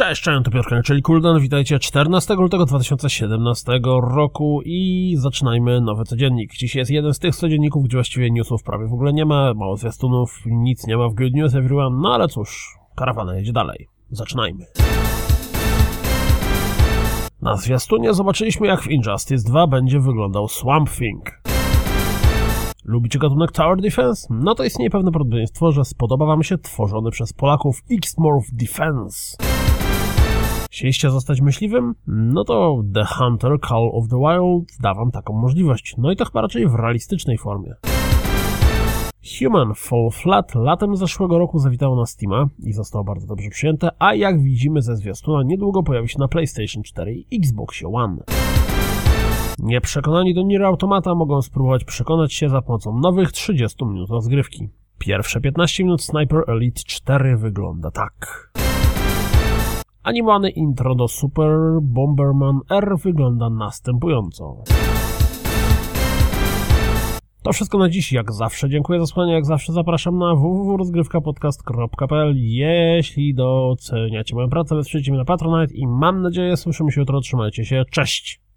Cześć, cześć, to Piotr czyli Kuldan, witajcie 14 lutego 2017 roku i zaczynajmy nowy codziennik. Dziś jest jeden z tych codzienników, gdzie właściwie newsów prawie w ogóle nie ma, mało zwiastunów, nic nie ma w Good News Everyone, no ale cóż, karawana jedzie dalej. Zaczynajmy. Na zwiastunie zobaczyliśmy jak w Injustice 2 będzie wyglądał Swamp Thing. Lubicie gatunek Tower Defense? No to istnieje pewne prawdopodobieństwo, że spodoba wam się tworzony przez Polaków X-Morph Defense. Chcieliście zostać myśliwym? No to The Hunter Call of the Wild da wam taką możliwość. No i to chyba raczej w realistycznej formie. Human Fall Flat latem zeszłego roku zawitało na Steama i zostało bardzo dobrze przyjęte, a jak widzimy ze zwiastuna niedługo pojawi się na PlayStation 4 i Xbox One. Nieprzekonani do Nier Automata mogą spróbować przekonać się za pomocą nowych 30 minut rozgrywki. Pierwsze 15 minut Sniper Elite 4 wygląda tak. Animowany intro do Super Bomberman R wygląda następująco. To wszystko na dziś, jak zawsze. Dziękuję za słuchanie, jak zawsze zapraszam na www.rozgrywkapodcast.pl Jeśli doceniacie moją pracę, wesprzyjcie mnie na Patronite i mam nadzieję słyszymy się jutro. Trzymajcie się, cześć!